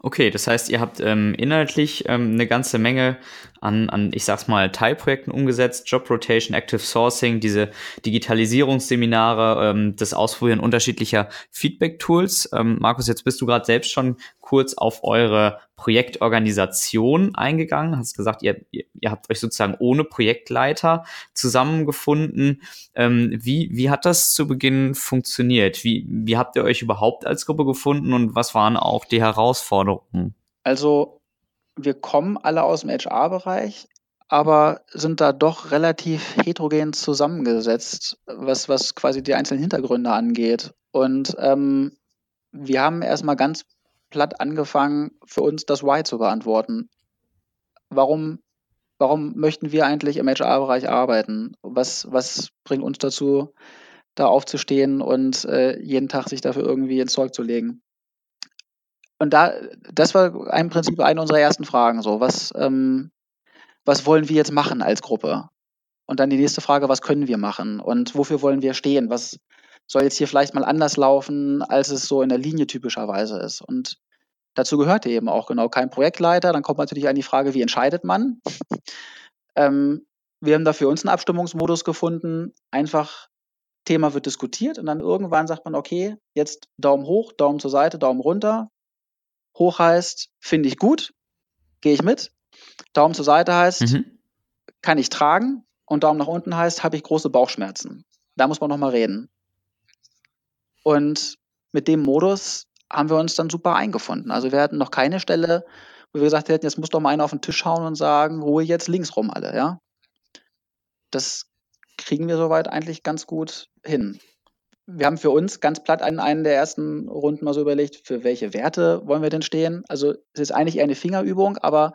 Speaker 1: Okay, das heißt, ihr habt ähm, inhaltlich ähm, eine ganze Menge an, an, ich sag's mal, Teilprojekten umgesetzt, Job Rotation, Active Sourcing, diese Digitalisierungsseminare, ähm, das Ausprobieren unterschiedlicher Feedback-Tools. Ähm, Markus, jetzt bist du gerade selbst schon kurz auf eure Projektorganisation eingegangen. Hast gesagt, ihr, ihr, habt euch sozusagen ohne Projektleiter zusammengefunden. Ähm, wie, wie hat das zu Beginn funktioniert? Wie, wie habt ihr euch überhaupt als Gruppe gefunden und was waren auch die Herausforderungen?
Speaker 2: Also, wir kommen alle aus dem HR-Bereich, aber sind da doch relativ heterogen zusammengesetzt, was, was quasi die einzelnen Hintergründe angeht. Und ähm, wir haben erstmal ganz platt angefangen, für uns das Why zu beantworten. Warum warum möchten wir eigentlich im HR-Bereich arbeiten? Was, was bringt uns dazu, da aufzustehen und äh, jeden Tag sich dafür irgendwie ins Zeug zu legen? Und da, das war im Prinzip eine unserer ersten Fragen. So, was, ähm, was wollen wir jetzt machen als Gruppe? Und dann die nächste Frage, was können wir machen und wofür wollen wir stehen? Was soll jetzt hier vielleicht mal anders laufen, als es so in der Linie typischerweise ist? Und dazu gehörte eben auch genau kein Projektleiter. Dann kommt natürlich an die Frage, wie entscheidet man? ähm, wir haben da für uns einen Abstimmungsmodus gefunden. Einfach Thema wird diskutiert und dann irgendwann sagt man, okay, jetzt Daumen hoch, Daumen zur Seite, Daumen runter. Hoch heißt, finde ich gut, gehe ich mit. Daumen zur Seite heißt, mhm. kann ich tragen. Und Daumen nach unten heißt, habe ich große Bauchschmerzen. Da muss man nochmal reden. Und mit dem Modus haben wir uns dann super eingefunden. Also wir hatten noch keine Stelle, wo wir gesagt hätten, jetzt muss doch mal einer auf den Tisch hauen und sagen, ruhe jetzt links rum alle, ja. Das kriegen wir soweit eigentlich ganz gut hin. Wir haben für uns ganz platt in einen der ersten Runden mal so überlegt, für welche Werte wollen wir denn stehen? Also es ist eigentlich eher eine Fingerübung, aber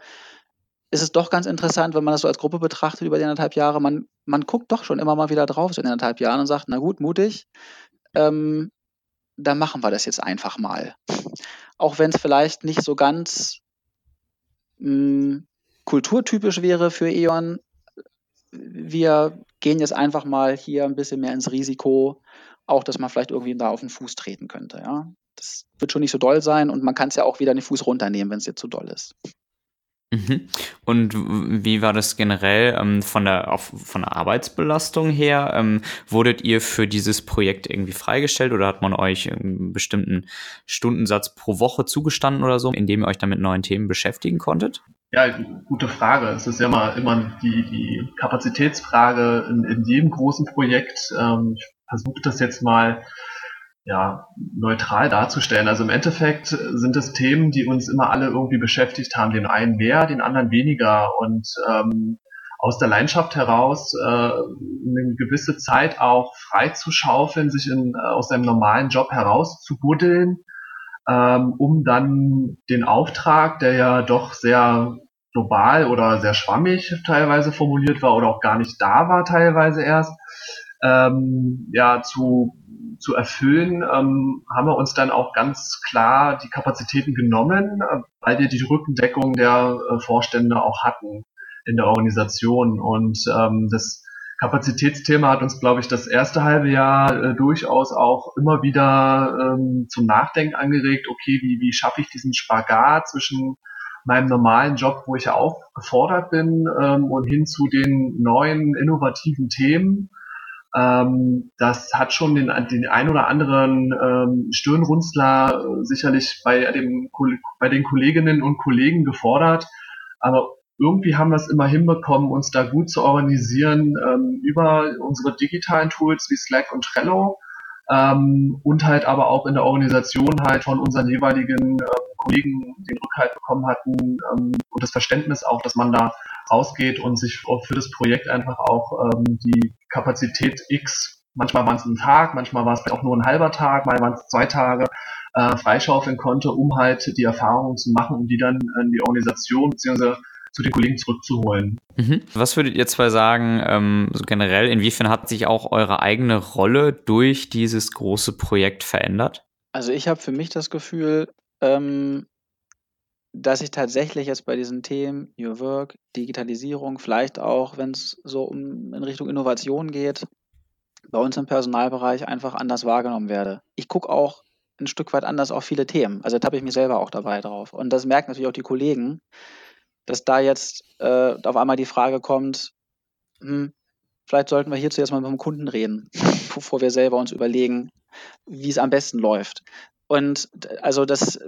Speaker 2: ist es doch ganz interessant, wenn man das so als Gruppe betrachtet über die anderthalb Jahre. Man, man guckt doch schon immer mal wieder drauf so in anderthalb Jahren und sagt, na gut, mutig, ähm, dann machen wir das jetzt einfach mal. Auch wenn es vielleicht nicht so ganz mh, hm, kulturtypisch wäre für E.ON, wir gehen jetzt einfach mal hier ein bisschen mehr ins Risiko, auch dass man vielleicht irgendwie da auf den Fuß treten könnte. Ja? Das wird schon nicht so doll sein und man kann es ja auch wieder den Fuß runternehmen, wenn es jetzt zu doll ist.
Speaker 1: Mhm. Und wie war das generell ähm, von, der, auf, von der Arbeitsbelastung her? Ähm, wurdet ihr für dieses Projekt irgendwie freigestellt oder hat man euch einen bestimmten Stundensatz pro Woche zugestanden oder so, indem ihr euch dann mit neuen Themen beschäftigen konntet?
Speaker 3: Ja, gute Frage. Es ist ja immer, immer die, die Kapazitätsfrage in, in jedem großen Projekt. Ähm, ich versuche das jetzt mal ja, neutral darzustellen. Also im Endeffekt sind es Themen, die uns immer alle irgendwie beschäftigt haben. Den einen mehr, den anderen weniger. Und ähm, aus der Leidenschaft heraus äh, eine gewisse Zeit auch frei zu schaufeln, sich in, äh, aus seinem normalen Job herauszubuddeln, ähm, um dann den Auftrag, der ja doch sehr global oder sehr schwammig teilweise formuliert war oder auch gar nicht da war teilweise erst, ähm, ja, zu zu erfüllen, ähm, haben wir uns dann auch ganz klar die Kapazitäten genommen, äh, weil wir die Rückendeckung der äh, Vorstände auch hatten in der Organisation. Und ähm, das Kapazitätsthema hat uns, glaube ich, das erste halbe Jahr äh, durchaus auch immer wieder ähm, zum Nachdenken angeregt, okay, wie, wie schaffe ich diesen Spagat zwischen meinem normalen Job, wo ich ja auch gefordert bin, ähm, und hin zu den neuen innovativen Themen ähm, das hat schon den, den ein oder anderen ähm, Stirnrunzler äh, sicherlich bei, dem, bei den Kolleginnen und Kollegen gefordert. Aber irgendwie haben wir es immer hinbekommen, uns da gut zu organisieren ähm, über unsere digitalen Tools wie Slack und Trello ähm, und halt aber auch in der Organisation halt von unseren jeweiligen äh, Kollegen den Rückhalt bekommen hatten ähm, und das Verständnis auch, dass man da rausgeht und sich für das Projekt einfach auch ähm, die Kapazität X, manchmal waren es ein Tag, manchmal war es auch nur ein halber Tag, mal waren es zwei Tage, äh, freischaufeln konnte, um halt die Erfahrungen zu machen und die dann in die Organisation bzw zu den Kollegen zurückzuholen.
Speaker 1: Mhm. Was würdet ihr zwei sagen, ähm, so generell, inwiefern hat sich auch eure eigene Rolle durch dieses große Projekt verändert?
Speaker 2: Also ich habe für mich das Gefühl, ähm, dass ich tatsächlich jetzt bei diesen Themen New Work, Digitalisierung, vielleicht auch, wenn es so um in Richtung Innovation geht, bei uns im Personalbereich einfach anders wahrgenommen werde. Ich gucke auch ein Stück weit anders auf viele Themen. Also habe ich mich selber auch dabei drauf. Und das merken natürlich auch die Kollegen, dass da jetzt äh, auf einmal die Frage kommt, hm, vielleicht sollten wir hierzu erstmal mit dem Kunden reden, bevor wir selber uns überlegen, wie es am besten läuft. Und also das,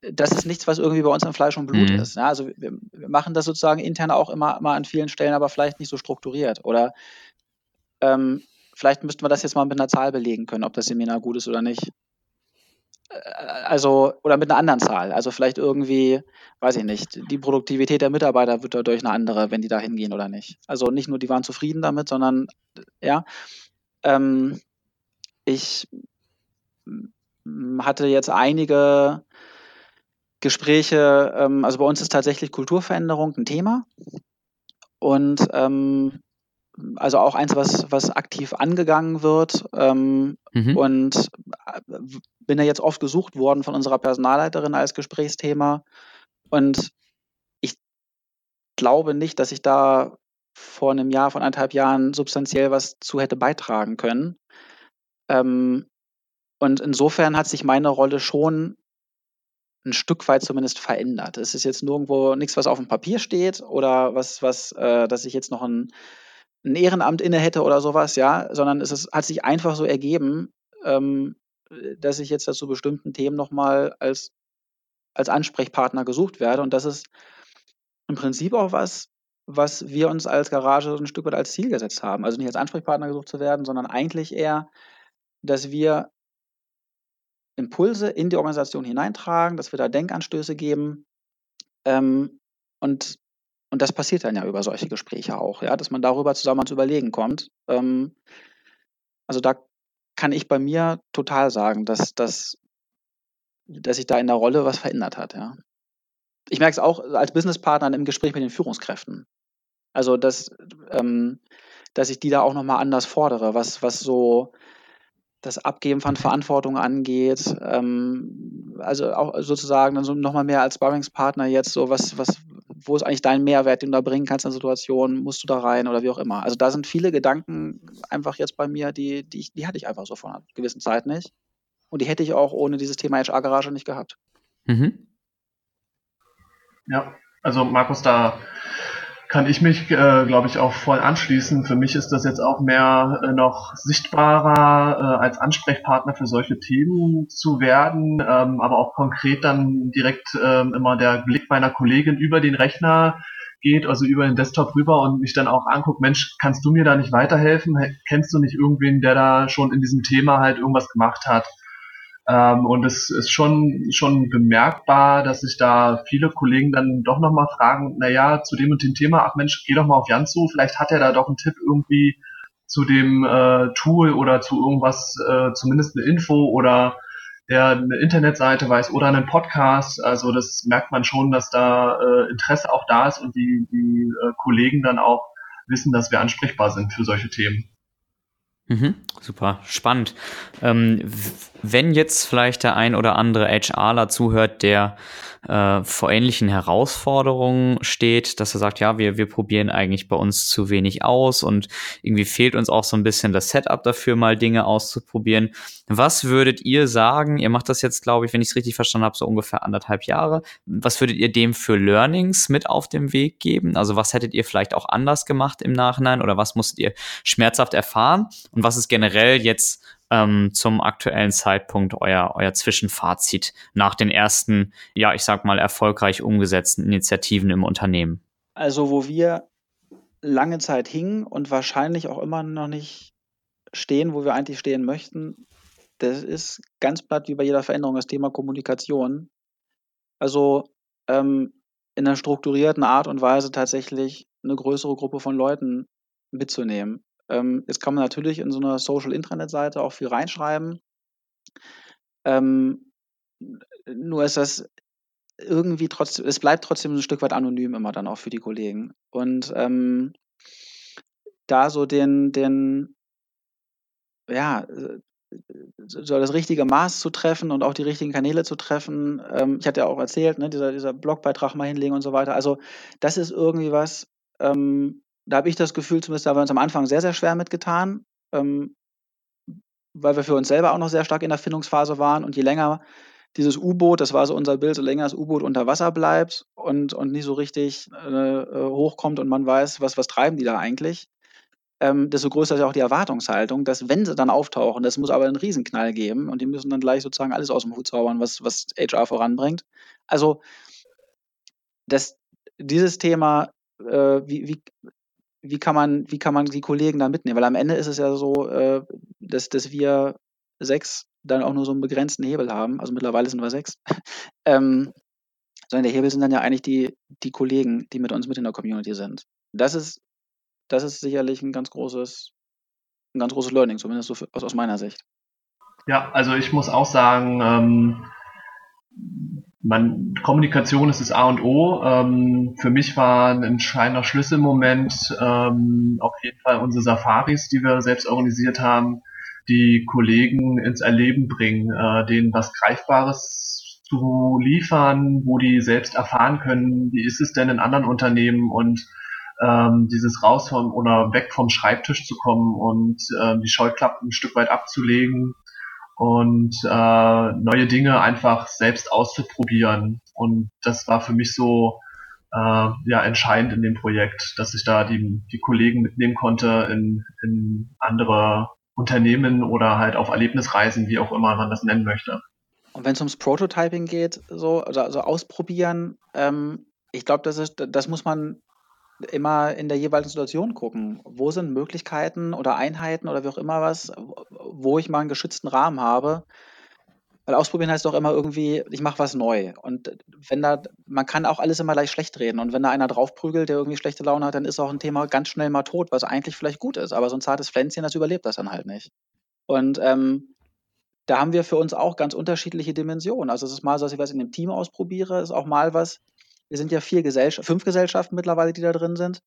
Speaker 2: das ist nichts, was irgendwie bei uns am Fleisch und Blut mhm. ist. Ja? Also wir, wir, machen das sozusagen intern auch immer, immer an vielen Stellen, aber vielleicht nicht so strukturiert. Oder ähm, vielleicht müssten wir das jetzt mal mit einer Zahl belegen können, ob das Seminar gut ist oder nicht. Äh, also, oder mit einer anderen Zahl. Also vielleicht irgendwie, weiß ich nicht, die Produktivität der Mitarbeiter wird dadurch eine andere, wenn die da hingehen oder nicht. Also nicht nur, die waren zufrieden damit, sondern ja. Ähm, ich hatte jetzt einige Gespräche, ähm, also bei uns ist tatsächlich Kulturveränderung ein Thema. und ähm, also auch eins, was, was aktiv angegangen wird. Ähm, mhm. Und äh, bin ja jetzt oft gesucht worden von unserer Personalleiterin als Gesprächsthema. Und ich glaube nicht, dass ich da vor einem Jahr, von anderthalb Jahren substanziell was zu hätte beitragen können. Ähm, und insofern hat sich meine Rolle schon ein Stück weit zumindest verändert. Es ist jetzt nirgendwo nichts, was auf dem Papier steht oder was, was, äh, dass ich jetzt noch ein, ein, Ehrenamt inne hätte oder sowas, ja, sondern es ist, hat sich einfach so ergeben, ähm, dass ich jetzt zu bestimmten Themen nochmal als, als Ansprechpartner gesucht werde. Und das ist im Prinzip auch was, was wir uns als Garage ein Stück weit als Ziel gesetzt haben. Also nicht als Ansprechpartner gesucht zu werden, sondern eigentlich eher, dass wir Impulse in die Organisation hineintragen, dass wir da Denkanstöße geben. Ähm, und, und das passiert dann ja über solche Gespräche auch, ja, dass man darüber zusammen ans Überlegen kommt. Ähm, also da kann ich bei mir total sagen, dass, dass, dass sich da in der Rolle was verändert hat, ja. Ich merke es auch als Businesspartner im Gespräch mit den Führungskräften. Also, dass, ähm, dass ich die da auch nochmal anders fordere, was, was so das Abgeben von Verantwortung angeht. Ähm, also auch sozusagen dann so nochmal mehr als Sparringspartner jetzt so, was, was, wo ist eigentlich dein Mehrwert, den du da bringen kannst in Situationen, musst du da rein oder wie auch immer. Also da sind viele Gedanken einfach jetzt bei mir, die, die, die hatte ich einfach so vor einer gewissen Zeit nicht. Und die hätte ich auch ohne dieses Thema HR-Garage nicht gehabt. Mhm.
Speaker 3: Ja, also Markus, da kann ich mich, äh, glaube ich, auch voll anschließen. Für mich ist das jetzt auch mehr äh, noch sichtbarer, äh, als Ansprechpartner für solche Themen zu werden, ähm, aber auch konkret dann direkt äh, immer der Blick meiner Kollegin über den Rechner geht, also über den Desktop rüber und mich dann auch anguckt, Mensch, kannst du mir da nicht weiterhelfen? Kennst du nicht irgendwen, der da schon in diesem Thema halt irgendwas gemacht hat? Ähm, und es ist schon, schon bemerkbar, dass sich da viele Kollegen dann doch nochmal fragen, naja, zu dem und dem Thema, ach Mensch, geh doch mal auf Jan zu, vielleicht hat er da doch einen Tipp irgendwie zu dem äh, Tool oder zu irgendwas, äh, zumindest eine Info oder der eine Internetseite weiß oder einen Podcast. Also das merkt man schon, dass da äh, Interesse auch da ist und die, die äh, Kollegen dann auch wissen, dass wir ansprechbar sind für solche Themen.
Speaker 1: Mhm, super, spannend. Ähm, wenn jetzt vielleicht der ein oder andere HRler zuhört, der äh, vor ähnlichen Herausforderungen steht, dass er sagt, ja, wir, wir probieren eigentlich bei uns zu wenig aus und irgendwie fehlt uns auch so ein bisschen das Setup dafür, mal Dinge auszuprobieren. Was würdet ihr sagen? Ihr macht das jetzt, glaube ich, wenn ich es richtig verstanden habe, so ungefähr anderthalb Jahre. Was würdet ihr dem für Learnings mit auf dem Weg geben? Also was hättet ihr vielleicht auch anders gemacht im Nachhinein oder was musstet ihr schmerzhaft erfahren? Und was ist generell jetzt ähm, zum aktuellen Zeitpunkt euer, euer Zwischenfazit nach den ersten, ja, ich sag mal, erfolgreich umgesetzten Initiativen im Unternehmen?
Speaker 2: Also, wo wir lange Zeit hingen und wahrscheinlich auch immer noch nicht stehen, wo wir eigentlich stehen möchten, das ist ganz platt wie bei jeder Veränderung das Thema Kommunikation. Also ähm, in einer strukturierten Art und Weise tatsächlich eine größere Gruppe von Leuten mitzunehmen. Ähm, jetzt kann man natürlich in so einer Social-Intranet-Seite auch viel reinschreiben. Ähm, nur ist das irgendwie trotzdem, es bleibt trotzdem ein Stück weit anonym immer dann auch für die Kollegen. Und ähm, da so den, den, ja, so das richtige Maß zu treffen und auch die richtigen Kanäle zu treffen. Ähm, ich hatte ja auch erzählt, ne, dieser, dieser Blogbeitrag mal hinlegen und so weiter. Also das ist irgendwie was, ähm, da habe ich das Gefühl, zumindest da haben wir uns am Anfang sehr, sehr schwer mitgetan, ähm, weil wir für uns selber auch noch sehr stark in der Findungsphase waren. Und je länger dieses U-Boot, das war so unser Bild, so länger das U-Boot unter Wasser bleibt und, und nicht so richtig äh, äh, hochkommt und man weiß, was, was treiben die da eigentlich, ähm, desto größer ist ja auch die Erwartungshaltung, dass wenn sie dann auftauchen, das muss aber einen Riesenknall geben und die müssen dann gleich sozusagen alles aus dem Hut zaubern, was, was HR voranbringt. Also das, dieses Thema, äh, wie, wie, wie kann man, wie kann man die Kollegen da mitnehmen? Weil am Ende ist es ja so, äh, dass, dass wir sechs dann auch nur so einen begrenzten Hebel haben. Also mittlerweile sind wir sechs. ähm, sondern der Hebel sind dann ja eigentlich die, die Kollegen, die mit uns mit in der Community sind. Das ist, das ist sicherlich ein ganz großes, ein ganz großes Learning, zumindest so für, aus, aus meiner Sicht.
Speaker 3: Ja, also ich muss auch sagen, ähm, man, Kommunikation ist das A und O. Ähm, für mich war ein entscheidender Schlüsselmoment ähm, auf jeden Fall unsere Safaris, die wir selbst organisiert haben, die Kollegen ins Erleben bringen, äh, denen was Greifbares zu liefern, wo die selbst erfahren können, wie ist es denn in anderen Unternehmen und ähm, dieses raus vom oder weg vom Schreibtisch zu kommen und äh, die Scheuklappen ein Stück weit abzulegen und äh, neue Dinge einfach selbst auszuprobieren. Und das war für mich so äh, ja entscheidend in dem Projekt, dass ich da die, die Kollegen mitnehmen konnte in, in andere Unternehmen oder halt auf Erlebnisreisen, wie auch immer man das nennen möchte.
Speaker 2: Und wenn es ums Prototyping geht, so also, also ausprobieren, ähm, ich glaube, das ist, das muss man immer in der jeweiligen Situation gucken. Wo sind Möglichkeiten oder Einheiten oder wie auch immer was, wo ich mal einen geschützten Rahmen habe? Weil ausprobieren heißt doch immer irgendwie, ich mache was neu. Und wenn da, man kann auch alles immer leicht schlecht reden. Und wenn da einer draufprügelt, der irgendwie schlechte Laune hat, dann ist auch ein Thema ganz schnell mal tot, was eigentlich vielleicht gut ist. Aber so ein zartes Pflänzchen, das überlebt das dann halt nicht. Und ähm, da haben wir für uns auch ganz unterschiedliche Dimensionen. Also es ist mal so, dass ich was in einem Team ausprobiere, ist auch mal was, wir sind ja vier Gesellschaften, fünf Gesellschaften mittlerweile, die da drin sind.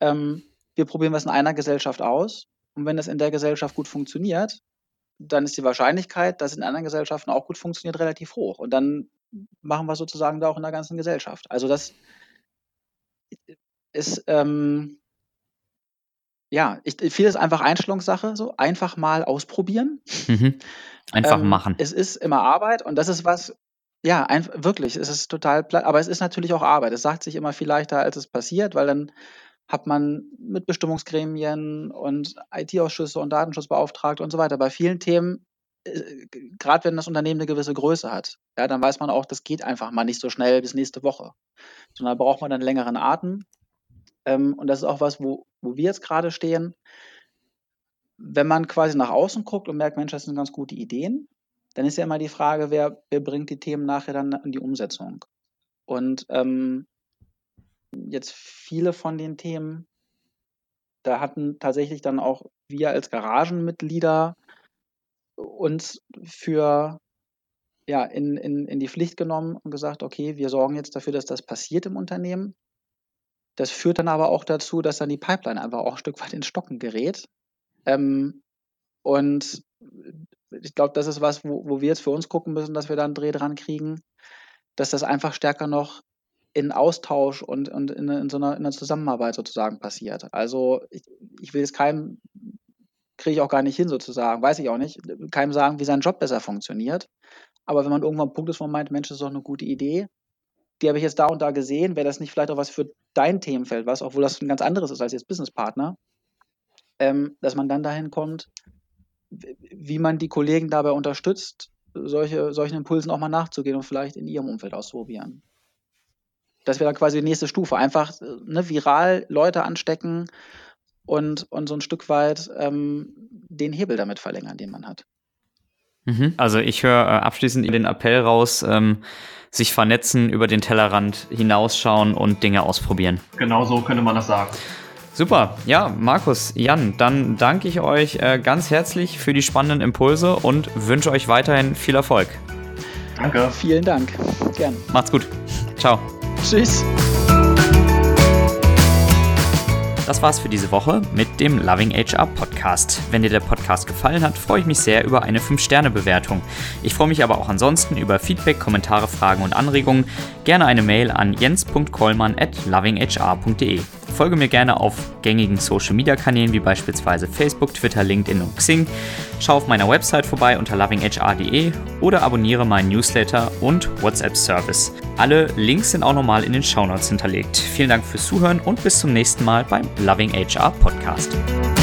Speaker 2: Ähm, wir probieren was in einer Gesellschaft aus. Und wenn das in der Gesellschaft gut funktioniert, dann ist die Wahrscheinlichkeit, dass es in anderen Gesellschaften auch gut funktioniert, relativ hoch. Und dann machen wir sozusagen da auch in der ganzen Gesellschaft. Also das ist, ähm, ja, ich, vieles einfach Einstellungssache, so einfach mal ausprobieren.
Speaker 1: Mhm. Einfach
Speaker 2: Ähm,
Speaker 1: machen.
Speaker 2: es ist immer Arbeit und das ist was, ja, einf wirklich, es ist total platt, aber es ist natürlich auch Arbeit. Es sagt sich immer viel leichter, als es passiert, weil dann hat man Mitbestimmungsgremien und IT-Ausschüsse und Datenschutzbeauftragte und so weiter. Bei vielen Themen, äh, gerade wenn das Unternehmen eine gewisse Größe hat, ja, dann weiß man auch, das geht einfach mal nicht so schnell bis nächste Woche, sondern da braucht man dann längeren Atem. Ähm, und das ist auch was, wo wo wir jetzt gerade stehen. Wenn man quasi nach außen guckt und merkt: „Mensch, das sind ganz gute Ideen“, dann ist ja immer die Frage, wer, wer bringt die Themen nachher dann in die Umsetzung. Und ähm, jetzt viele von den Themen, da hatten tatsächlich dann auch wir als Garagenmitglieder uns für ja, in, in, in die Pflicht genommen und gesagt, okay, wir sorgen jetzt dafür, dass das passiert im Unternehmen. Das führt dann aber auch dazu, dass dann die Pipeline einfach auch ein Stück weit ins Stocken gerät. Ähm, und ich glaube, das ist was, wo, wo wir jetzt für uns gucken müssen, dass wir da einen Dreh dran kriegen, dass das einfach stärker noch in Austausch und, und in, in so einer, in einer Zusammenarbeit sozusagen passiert. Also ich, ich will jetzt keinem, kriege ich auch gar nicht hin sozusagen, weiß ich auch nicht, keinem sagen, wie sein Job besser funktioniert. Aber wenn man irgendwann am Punkt ist, wo man meint, Mensch, das ist doch eine gute Idee, die habe ich jetzt da und da gesehen, wäre das nicht vielleicht auch was für dein Themenfeld, was, obwohl das ein ganz anderes ist als jetzt Businesspartner, ähm, dass man dann dahin kommt, wie man die Kollegen dabei unterstützt, solche, solchen Impulsen auch mal nachzugehen und vielleicht in ihrem Umfeld auszuprobieren. Das wäre dann quasi die nächste Stufe. Einfach ne, viral Leute anstecken und, und so ein Stück weit ähm, den Hebel damit verlängern, den man hat.
Speaker 1: Mhm. Also ich höre äh, abschließend den Appell raus, ähm, sich vernetzen, über den Tellerrand hinausschauen und Dinge ausprobieren.
Speaker 3: Genau so könnte man das sagen.
Speaker 1: Super, ja, Markus, Jan, dann danke ich euch äh, ganz herzlich für die spannenden Impulse und wünsche euch weiterhin viel Erfolg.
Speaker 3: Danke.
Speaker 2: Vielen Dank. Gern.
Speaker 1: Macht's gut. Ciao.
Speaker 2: Tschüss.
Speaker 1: Das war's für diese Woche mit dem Loving HR Podcast. Wenn dir der Podcast gefallen hat, freue ich mich sehr über eine 5-Sterne-Bewertung. Ich freue mich aber auch ansonsten über Feedback, Kommentare, Fragen und Anregungen. Gerne eine Mail an jens.kollmann at lovinghr.de. Folge mir gerne auf gängigen Social Media Kanälen wie beispielsweise Facebook, Twitter, LinkedIn und Xing. Schau auf meiner Website vorbei unter lovinghr.de oder abonniere meinen Newsletter und WhatsApp Service. Alle Links sind auch nochmal in den Shownotes hinterlegt. Vielen Dank fürs Zuhören und bis zum nächsten Mal beim Loving HR Podcast.